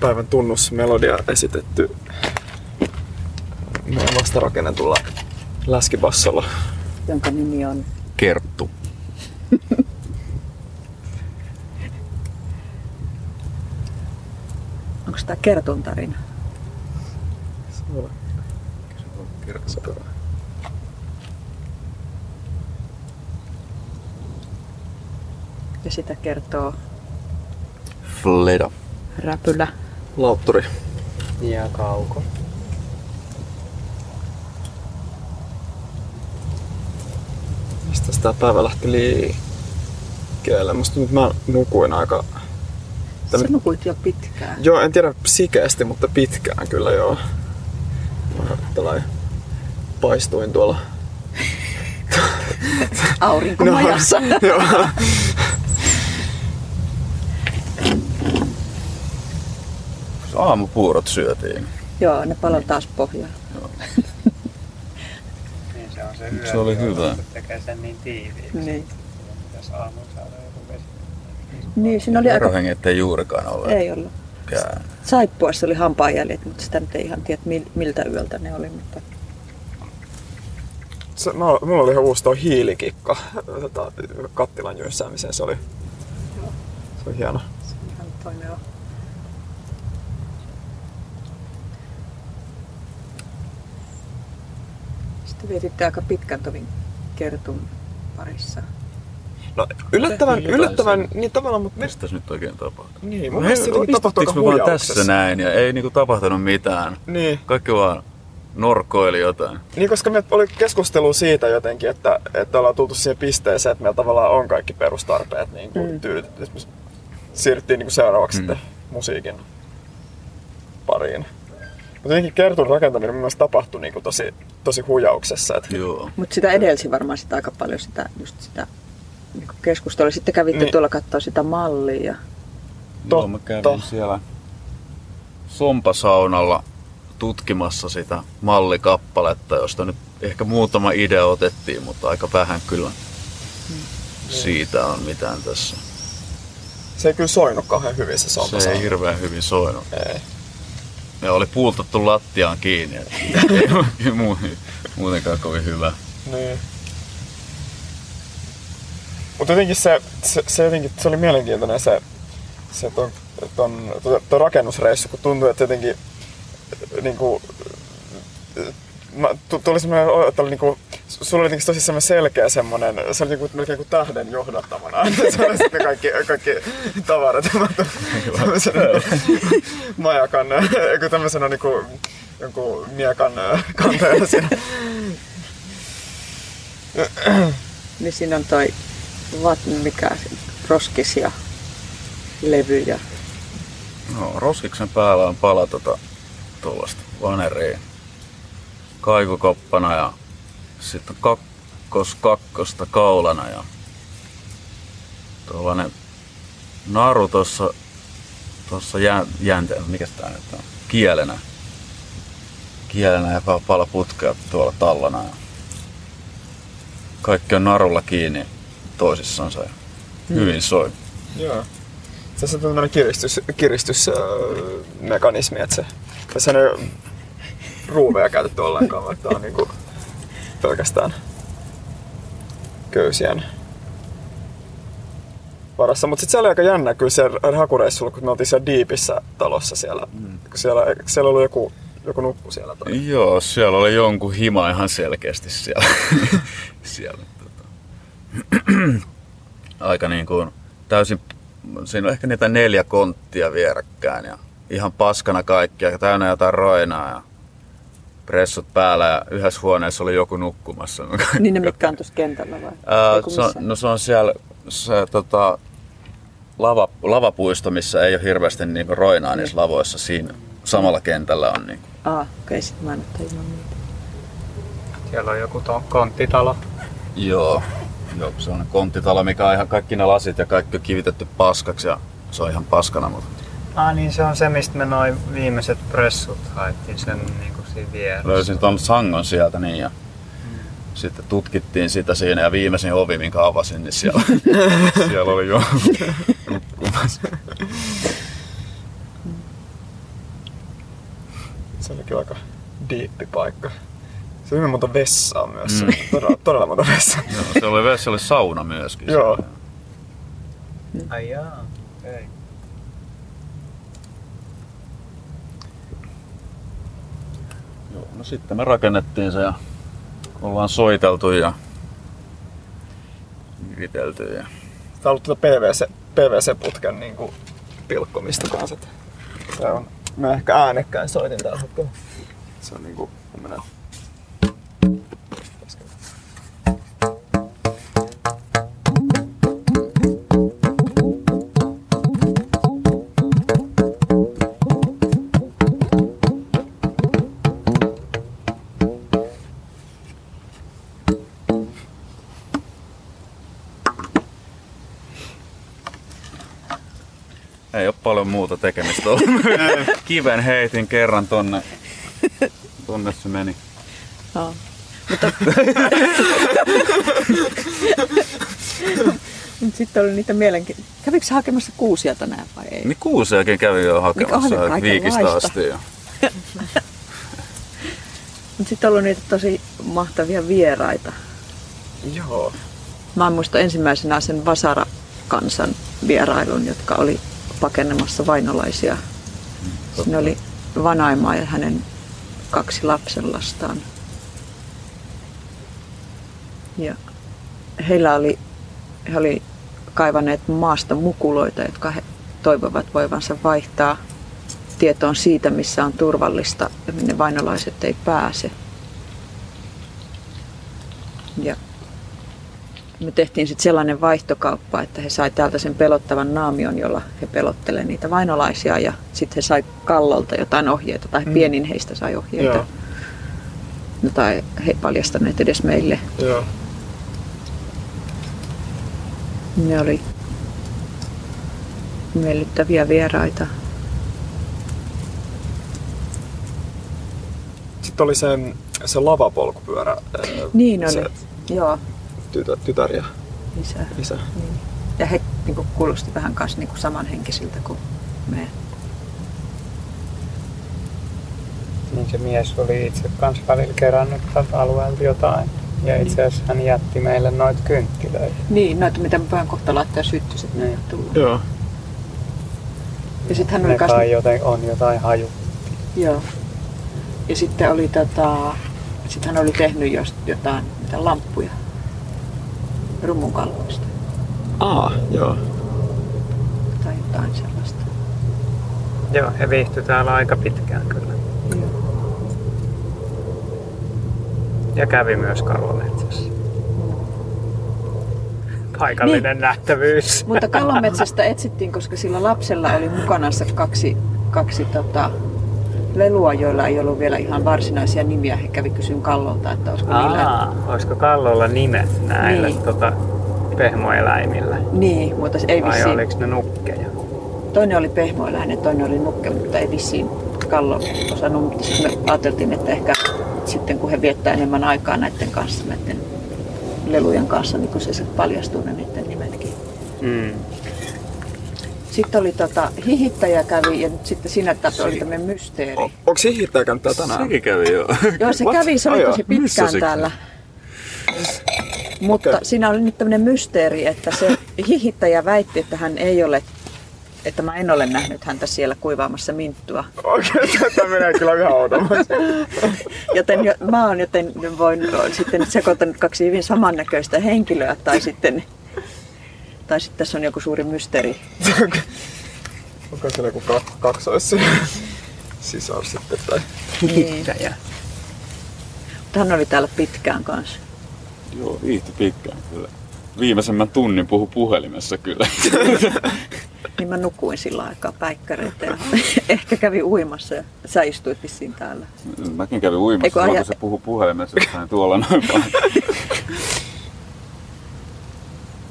Päivän tunnusmelodia esitetty meidän vastarakennetulla läskibassolla. jonka nimi on Kerttu. Onko tämä Kertun tarina? Se on Kerttu. Ja sitä kertoo Fleda. Räpylä. Lautturi. Ja kauko. Mistä sitä päivä lähti liikkeelle? Musta nyt mä nukuin aika... Sä Tämä- nukuit jo pitkään. Joo, en tiedä sikeästi, mutta pitkään kyllä joo. Mä tällainen paistuin tuolla. Aurinkomajassa. No, joo. Aamupuurot syötiin. Joo, ne paloi taas pohjaan. Niin se on se yö. Se oli hyvä. Se tekee sen niin tiiviiksi. Niin. Jos aamulla saada joku vesi. Niin, siinä oli aika... Verohenget ei juurikaan ole. Ei ollut. Kään. Saippuassa oli hampaajäljet, mutta sitä nyt ei ihan tiedä mil- miltä yöltä ne oli. Mutta Se, mä, mulla oli ihan uusi tuo hiilikikka tota, kattilan jyssäämiseen. Se oli, se oli hieno. se on ihan toimiva. Sitten vietitte aika pitkän tovin Kertun parissa. No, yllättävän, yllättävän, niin tavallaan, mutta Mistä nyt oikein tapahtuu? niin, mun mielestä se jotenkin aika me vaan tässä näin ja ei niinku tapahtunut mitään. Niin, Kaikki vaan norkoili jotain. niin, koska me oli keskustelu siitä jotenkin, että, että ollaan tultu siihen pisteeseen, että meillä tavallaan on kaikki perustarpeet niin kuin Mm. tyydytetty. Siirryttiin niin kuin seuraavaksi mm. sitten musiikin pariin. Mutta jotenkin Kertun rakentaminen mun mielestä tapahtui niin kuin tosi, tosi huijauksessa. Että Joo. Mutta sitä edelsi varmaan sitä aika paljon sitä, just sitä niin keskustelua. Sitten kävitte Niin. tuolla katsoa sitä mallia. Ja... Joo, mä Totta. kävin siellä sompasaunalla tutkimassa sitä mallikappaletta, josta nyt ehkä muutama idea otettiin, mutta aika vähän kyllä siitä on mitään tässä. se ei kyllä soinut kauhean hyvin se Se sompa. ei hirveän hyvin soinut. ei. Ja oli puultattu lattiaan kiinni. Ei muutenkaan kovin hyvä. Niin. Mutta jotenkin se, se, se, jotenkin, se oli mielenkiintoinen se, se ton, ton, ton, ton rakennusreissu, kun tuntui, että jotenkin niin kuin, tuli semmoinen, että oli niinku, sulla oli tosi semmoinen selkeä semmoinen, se oli niinku, melkein kuin tähden johdattamana. se oli sitten kaikki, kaikki tavarat. Tämmöisenä majakan, joku tämmöisenä niinku, jonkun miekan kanteena siinä. Niin siinä on toi vat, mikä se, roskis ja levy ja No, roskiksen päällä on pala tota, tuollaista vaneria kaikukoppana ja sitten kakkos kakkosta kaulana ja tuollainen naru tuossa tuossa jä, jänte, mikä tää nyt on, kielenä. Kielenä ja pa- pala putkea tuolla tallana. Ja kaikki on narulla kiinni toisissansa ja hyvin soi. Joo. Tässä on tämmöinen kiristys, kiristysmekanismi, että se, tässä ei ruuveja käytetty ollenkaan, vaikka tää on niinku pelkästään köysien varassa. Mutta sitten se oli aika jännä kyllä se hakureissulla, kun me oltiin siellä Deepissä talossa siellä. Mm. Siellä, siellä oli joku, joku nukku siellä. Tai? Joo, siellä oli jonkun hima ihan selkeästi siellä. siellä tota. Aika niin kuin täysin, siinä on ehkä niitä neljä konttia vierekkäin ja ihan paskana kaikkia, täynnä jotain roinaa ja pressut päällä ja yhdessä huoneessa oli joku nukkumassa. niin ne mitkä on tuossa kentällä vai? Ää, se on, no se on siellä se, tota, lava, lavapuisto, missä ei ole hirveästi niin roinaa niissä lavoissa. Siinä samalla kentällä on niin Ah, okei, okay, sit mä en ole niitä. Siellä on joku to- konttitalo. Joo. Joo, se on konttitalo, mikä on ihan kaikki ne lasit ja kaikki on kivitetty paskaksi ja se on ihan paskana, mutta Ah niin, se on se, mistä me noin viimeiset pressut haettiin sen niinku siinä vieressä. Löysin ton sangon sieltä niin ja mm. sitten tutkittiin sitä siinä ja viimeisin ovi, minkä avasin, niin siellä, siellä oli jo nukkumassa. Se oli kyllä aika diippi paikka. Se oli monta vessaa myös. Mm. Todella, todella monta vessaa. Joo, se oli vessa, oli sauna myöskin. Joo. Ai jaa, okay. No sitten me rakennettiin se ja ollaan soiteltu ja viritelty ja Tämä on ollut tuota PVC, PVC-putken niin kuin pilkkomista kanssa. Se on, mä ehkä äänekkäin soitin tällä hetkellä. Se on niinku tämmönen... ei Kiven heitin kerran tonne. Tonne se meni. Joo. Mutta... Mut sitten oli niitä mielenkiintoisia. Kävikö sä hakemassa kuusia tänään vai ei? Niin kuusiakin kävi jo hakemassa viikistä asti. Mutta sitten on ollut niitä tosi mahtavia vieraita. Joo. Mä muistan ensimmäisenä sen Vasara-kansan vierailun, jotka oli pakenemassa vainolaisia. Siinä oli Vanaima ja hänen kaksi lapsenlastaan. Ja heillä oli, he oli kaivaneet maasta mukuloita, jotka he toivovat voivansa vaihtaa tietoon siitä, missä on turvallista ja minne vainolaiset ei pääse. Ja me tehtiin sitten sellainen vaihtokauppa, että he sai täältä sen pelottavan naamion, jolla he pelottelee niitä vainolaisia ja sitten he sai kallolta jotain ohjeita tai Mm. pienin heistä sai ohjeita, Joo. jota he ei paljastaneet edes meille. Joo. Ne oli miellyttäviä vieraita. Sitten oli sen, se lavapolkupyörä. ää, Niin se oli, joo, Tytär, tytär ja isä. isä. Niin. Ja he niin kuin, kuulosti vähän kanssa niin kuin samanhenkisiltä kuin me. Niin se mies oli itse kanssa välillä kerännyt tältä alueelta jotain. Ja itse asiassa hän jätti meille noita kynttilöitä. Niin, noita mitä me voin kohta laittaa syttyiset, ne tullut. Joo. Ja sitten hän oli kai joten, on jotain haju. Joo. Ja sitten oli tota, sitten hän oli tehnyt jotain, mitä lamppuja. Rummun kalvoista Aa, joo. tai jotain sellaista. Joo, he viihtyi täällä aika pitkään kyllä. Ja kävi myös Kallometsässä. Paikallinen niin. nähtävyys. Mutta Kallonmetsästä etsittiin, koska sillä lapsella oli mukanansa kaksi, kaksi tota, lelua, joilla ei ollut vielä ihan varsinaisia nimiä. He kävi kysyn Kallolta, että olisiko niillä... Aa, olisiko Kallolla nimet näillä Niin. tota, pehmoeläimillä? Niin, mutta ei Vai vissiin. oliko ne nukkeja? Toinen oli pehmoeläinen, toinen oli nukke, mutta ei vissiin Kallo osannut. Mutta sitten me ajateltiin, että ehkä sitten kun he viettää enemmän aikaa näiden kanssa, näiden lelujen kanssa, niin kun se sitten paljastuu ne niiden nimetkin. Mm. Sitten oli tota, hihittäjä kävi ja nyt sitten siinä tapauksessa oli tämmöinen mysteeri. O, onko hihittäjä käynyt täällä tänään? Sekin kävi joo. Joo, se What? kävi, se oli tosi pitkään se täällä. Mutta Okei. siinä oli nyt tämmöinen mysteeri, että se hihittäjä väitti, että hän ei ole, että mä en ole nähnyt häntä siellä kuivaamassa minttua. Okei, tämä menee kyllä ihan outommaksi. Joten jo, mä oon joten voin sitten sekoittanut kaksi hyvin samannäköistä henkilöä tai sitten, tai sitten tässä on joku suuri mysteeri. Onko siellä joku kak- kaksois sisar sitten tai... Niin. Hihittäjä. Mutta hän oli täällä pitkään kanssa. Joo, viihti pitkään kyllä. Viimeisemmän tunnin puhu puhelimessa kyllä. Niin mä nukuin sillä aikaa päikkäreitä ja ehkä kävi uimassa ja sä istuit vissiin täällä. Mäkin kävin uimassa Eikö silloin, aja- kun se puhui puhelimessa, tuolla noin.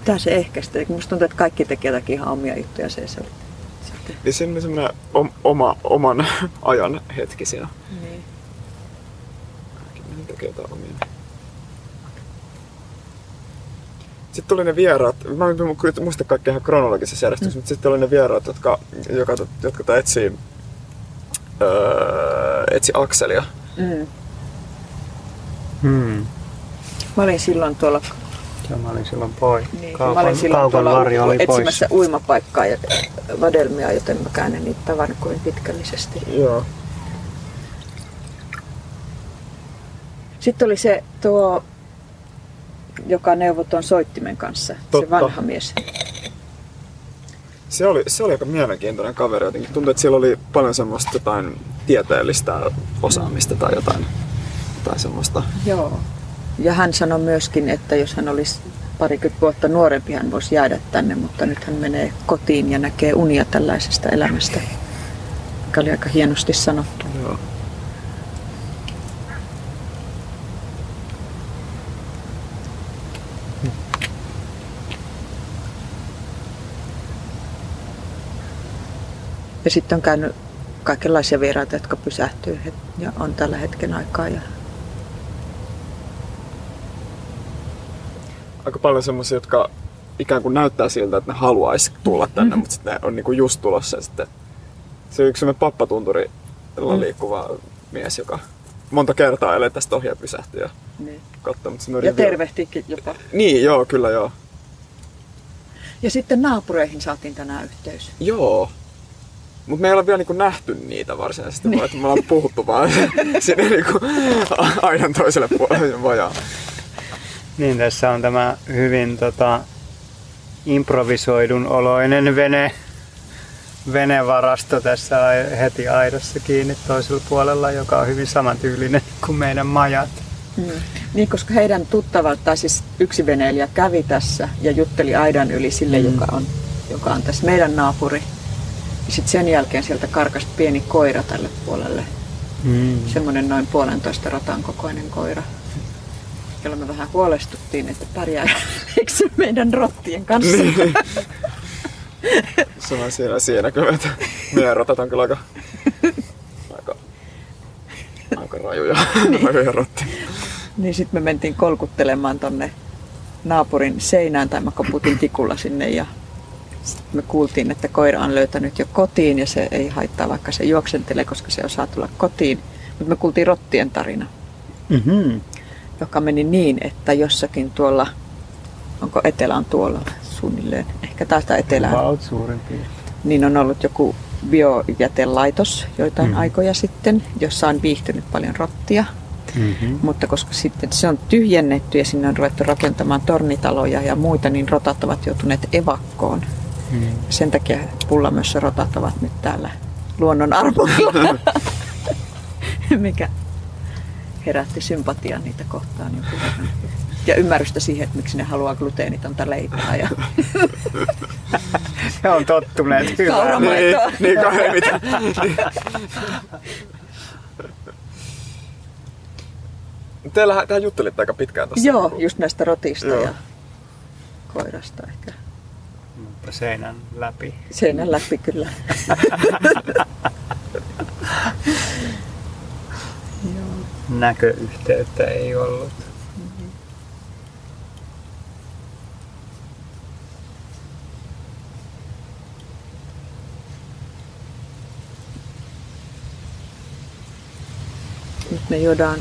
Tää se ehkä sitten. Musta tuntuu, että kaikki teki jotakin ihan omia juttuja se. Sitten, oli semmoinen om, oma, oman ajan hetki siinä. niin. Kaikki tekee jotain omia. Sitten tuli ne vieraat, mä en mu- muista kaikkea ihan kronologisessa järjestyksessä, mm. mutta sitten oli ne vieraat, jotka, joka, jotka etsii, öö, etsi Akselia. Mm. Hmm. Mä olin silloin tuolla, Joo, mä olin silloin pois. niin, kaupan, mä olin silloin tuolla varjo oli etsimässä pois. uimapaikkaa ja vadelmia, joten mä en niitä tavannut kovin pitkällisesti. Joo. Sitten oli se tuo, joka neuvoi tuon soittimen kanssa, se Totta. vanha mies. Se oli, se oli aika mielenkiintoinen kaveri jotenkin. Tuntui, että siellä oli paljon semmoista jotain tieteellistä osaamista tai jotain, jotain semmoista. Joo. Ja hän sanoi myöskin, että jos hän olisi parikymmentä vuotta nuorempi, hän voisi jäädä tänne, mutta nyt hän menee kotiin ja näkee unia tällaisesta elämästä, mikä oli aika hienosti sanottu. Joo. Ja sitten on käynyt kaikenlaisia vieraita, jotka pysähtyy ja on tällä hetken aikaa. Ja Aika paljon semmoisia, jotka ikään kuin näyttää siltä, että ne haluaisi tulla tänne, mutta sitten ne on niinku just tulossa. Ja sitten se yksi semmoinen pappatunturi liikkuva mies, joka monta kertaa elee tästä ohi ja pysähtyy ja niin. katsoo. Mutta ja tervehtikin jopa. Niin, joo, kyllä joo. Ja sitten naapureihin saatiin tänään yhteys. Joo. Mutta me ei ole vielä niinku nähty niitä varsinaisesti, niin. vaan että me ollaan puhuttu vaan sinne niinku aidan toiselle puolelle vajaa. Niin, tässä on tämä hyvin tota, improvisoidun oloinen vene, venevarasto tässä heti aidassa kiinni toisella puolella, joka on hyvin samantyylinen kuin meidän majat. Mm. Niin, koska heidän tuttavalta, tai siis yksi veneilijä kävi tässä ja jutteli aidan yli sille, mm. joka, on, joka on tässä meidän naapuri. Ja sitten sen jälkeen sieltä karkasi pieni koira tälle puolelle. Mm. Semmoinen noin puolentoista rotan kokoinen koira. Jolla me vähän huolestuttiin, että pärjääkö se meidän rottien kanssa. Niin. Se on siinä, siinä kyllä, että meidän rotat on kyllä aika, aika, aika rajuja, niin. rottia. Niin sitten me mentiin kolkuttelemaan tonne naapurin seinään tai mä koputin tikulla sinne ja sit me kuultiin, että koira on löytänyt jo kotiin ja se ei haittaa vaikka se juoksentelee, koska se osaa tulla kotiin. Mutta me kuultiin rottien tarina, Mm-hmm. Joka meni niin, että jossakin tuolla, onko etelä on tuolla suunnilleen, ehkä tästä etelään, suurin piirtein. niin on ollut joku biojätelaitos joitain Mm. aikoja sitten, jossa on viihtynyt paljon rottia. Mm-hmm. Mutta koska sitten se on tyhjennetty ja sinne on ruvettu rakentamaan tornitaloja ja muita, niin rotat ovat joutuneet evakkoon. Mm. Sen takia Pullamössä rotat ovat nyt täällä luonnon armoilla, mikä herätti sympatiaa niitä kohtaan verran. Ja ymmärrystä siihen, että miksi ne haluaa gluteenitonta leipää ja He on tottuneet. Kaurama- Niin, niin mitä. Teillähän tehän juttelitte aika pitkään tässä. Joo, just näistä rotista Joo. ja koirasta ehkä. Mutta seinän läpi. Seinän läpi kyllä. Joo. Näköyhteyttä ei ollut. Nyt me juodaan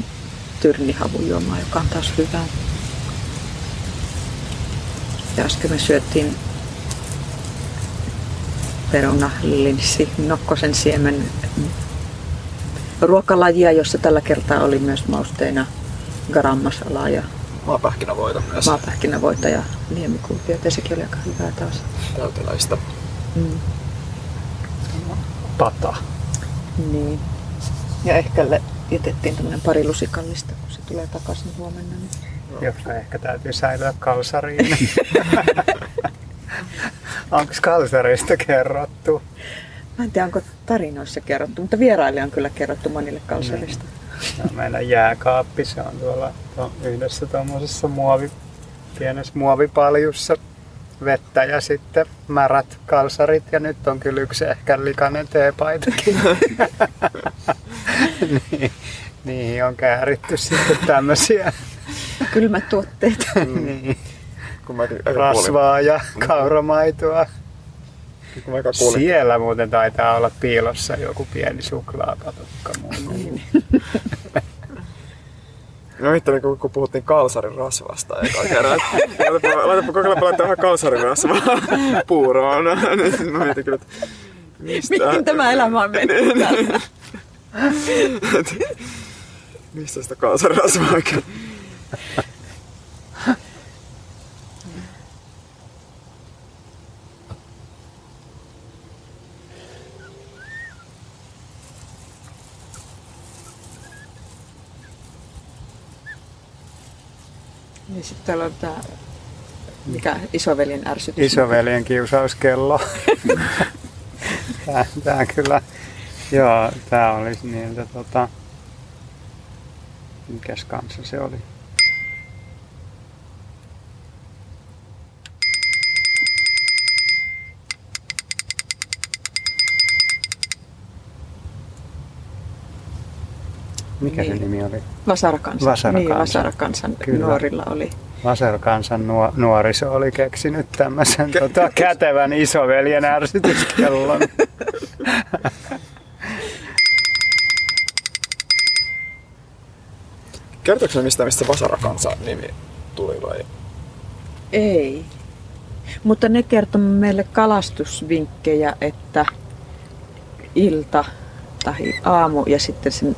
tyrnihavujuomaa, joka on taas hyvää. Ja äsken me syöttiin peruna, nokkosen siemen ruokalajia, jossa tällä kertaa oli myös mausteina garam masalaa ja Maapähkinävoita myös maapähkinävoita ja liemikultia. Ja sekin oli aika hyvää taas. täyteläistä. Mm. Pata. Niin. Ja ehkä le- jätettiin tämmöinen pari lusikallista, kun se tulee takaisin huomenna. Niin. Jotka ehkä täytyy säilyä kalsariin. Onko kalsareista kerrottu? Mä en tiedä, onko tarinoissa kerrottu, mutta vieraille on kyllä kerrottu monille kalsarista. Se on meidän jääkaappi, se on tuolla to, yhdessä tuommoisessa muovi, pienessä muovipaljussa vettä ja sitten märät kalsarit ja nyt on kyllä yksi ehkä likainen teepaitakin. niin, niihin on kääritty sitten tämmöisiä Kylmät tuotteet. Mm. niin, rasvaa ja kauramaitoa. Siellä muuten taitaa olla piilossa joku pieni suklaapatukka muuten. No itse kun, kun puhuttiin kalsarin rasvasta eka kerran. Laitapa, laitapa kokeilla laittaa vähän kalsarin rasvaa puuroon. Niin mä mietin kyllä, että mistä, Mihin tämä elämä on mennyt? mistä sitä kalsarin rasvaa oikein. Niin sitten täällä on tämä, mikä isoveljen ärsytys. Isoveljen kiusauskello. tää, tää kyllä, joo, tää olisi niiltä tota, mikäs kanssa se oli? Mikä se Niin. nimi oli? Vasarakansan. Vasarakansan. Niin, Vasarakansan Kyllä. nuorilla oli. Vaserkansan nuo, nuoriso oli keksinyt tämmöisen tota, kätevän isoveljen ärsytyskellon. Kertooko se mistä, mistä Vasarakansa nimi tuli vai? Ei. Mutta ne kertoi meille kalastusvinkkejä, että ilta tai aamu ja sitten sen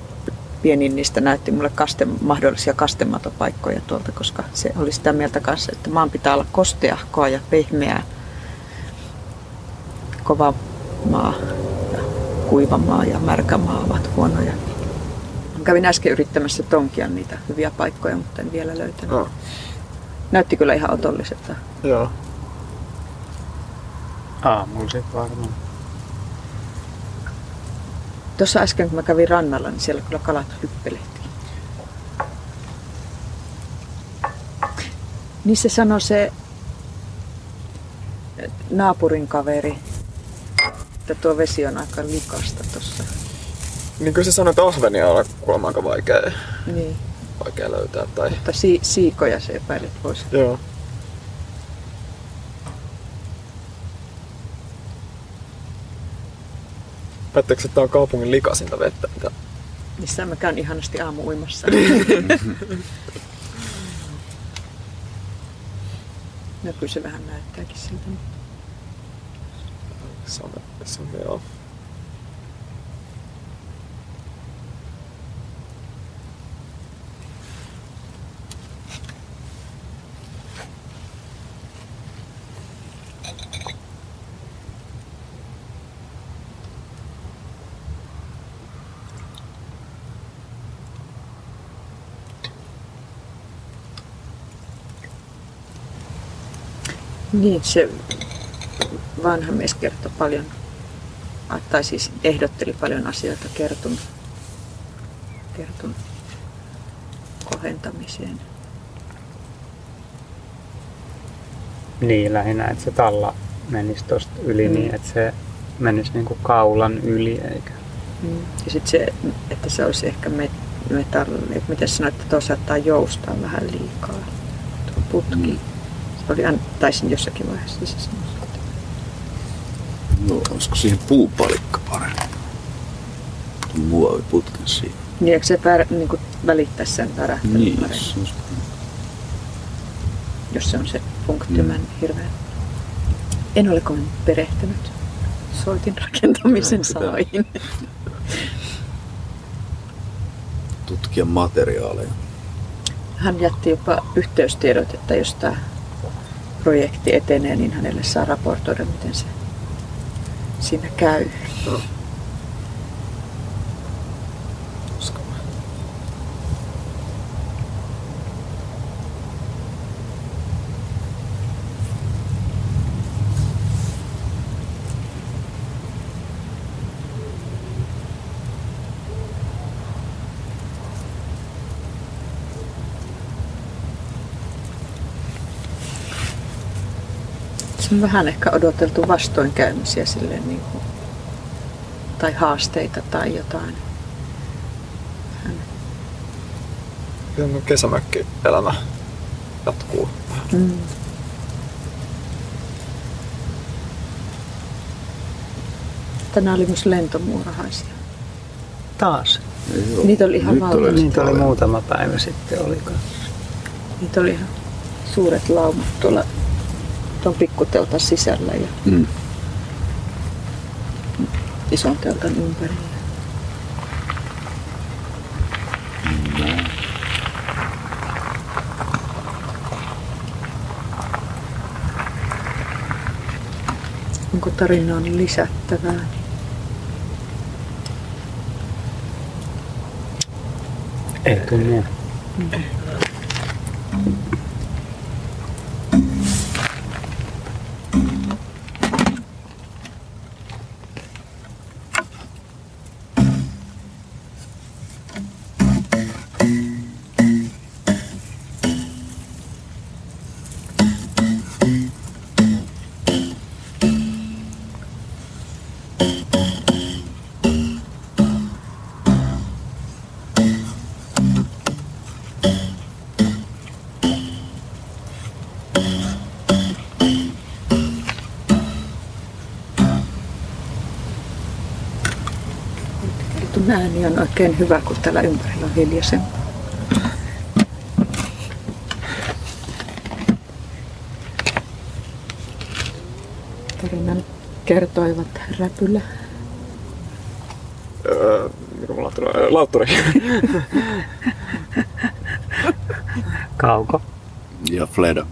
pienin niistä näytti mulle kaste, mahdollisia kastematopaikkoja tuolta, koska se oli sitä mieltä kanssa, että maan pitää olla kosteahkoa ja pehmeää, kova maa ja kuiva maa ja märkä maa ovat huonoja. Kävin äsken yrittämässä tonkia niitä hyviä paikkoja, mutta en vielä löytänyt. No, Näytti kyllä ihan otolliselta. joo. Aamulla sit varmaan. Tuossa äsken kun mä kävin rannalla, niin siellä kyllä kalat hyppelehti. Niin se sanoi se naapurin kaveri, että tuo vesi on aika likasta tuossa. Niin kuin se sanoi, että ahvenia on kuulemma aika vaikea, Niin, vaikea löytää. Tai... mutta si- siikoja se epäili, että voisi. Joo. Päättekö, että tämä on kaupungin likasinta vettä? Mitä? Missä mä käyn ihanasti aamu uimassa. no kyllä se vähän näyttääkin siltä. Se on joo. Niin, se vanha mies kertoi paljon, tai siis ehdotteli paljon asioita kertun, kertun kohentamiseen. Niin, lähinnä, että se talla menisi tosta yli Mm. niin, että se menisi niinku kaulan yli, eikä Mm. Ja sitten se, että se olisi ehkä met- metalli, että miten sanoit, että tuo saattaa joustaa vähän liikaa, tuo putki. Se oli, an- taisin jossakin vaiheessa se sanoi. No, olisiko siihen puupalikka parempi? Muoviputken siihen. Niin, eikö se pär, niin kuin välittää sen värähtelyn Niin, paremmin, se olisi jos se on se funktioman hirveä. En ole kovin perehtynyt soitin rakentamisen sanoihin. tutkia materiaaleja. Hän jätti jopa yhteystiedot, että jos tämä projekti etenee, niin hänelle saa raportoida, miten se siinä käy. Se on vähän ehkä odoteltu vastoinkäymisiä silleen niin kuin, tai haasteita tai jotain. Kyllä kesämökki-elämä jatkuu. Mm. Tänään oli myös lentomuurahaisia. Taas. Niitä oli ihan valtavasti. Niitä oli muutama päivä sitten oli kanssa. Niitä oli ihan suuret laumat tuolla tuon pikkuteltan sisällä ja Mm. ison teltan ympärillä. Onko tarinaan lisättävää? Ei tuu mieleen. Ääni on oikein hyvä, kun täällä ympärillä on hiljaisempaa. Tarinan kertoivat räpylä. Öö, mikä mulla tulee? Öö, Lautturi. Kauko. Ja Fledo.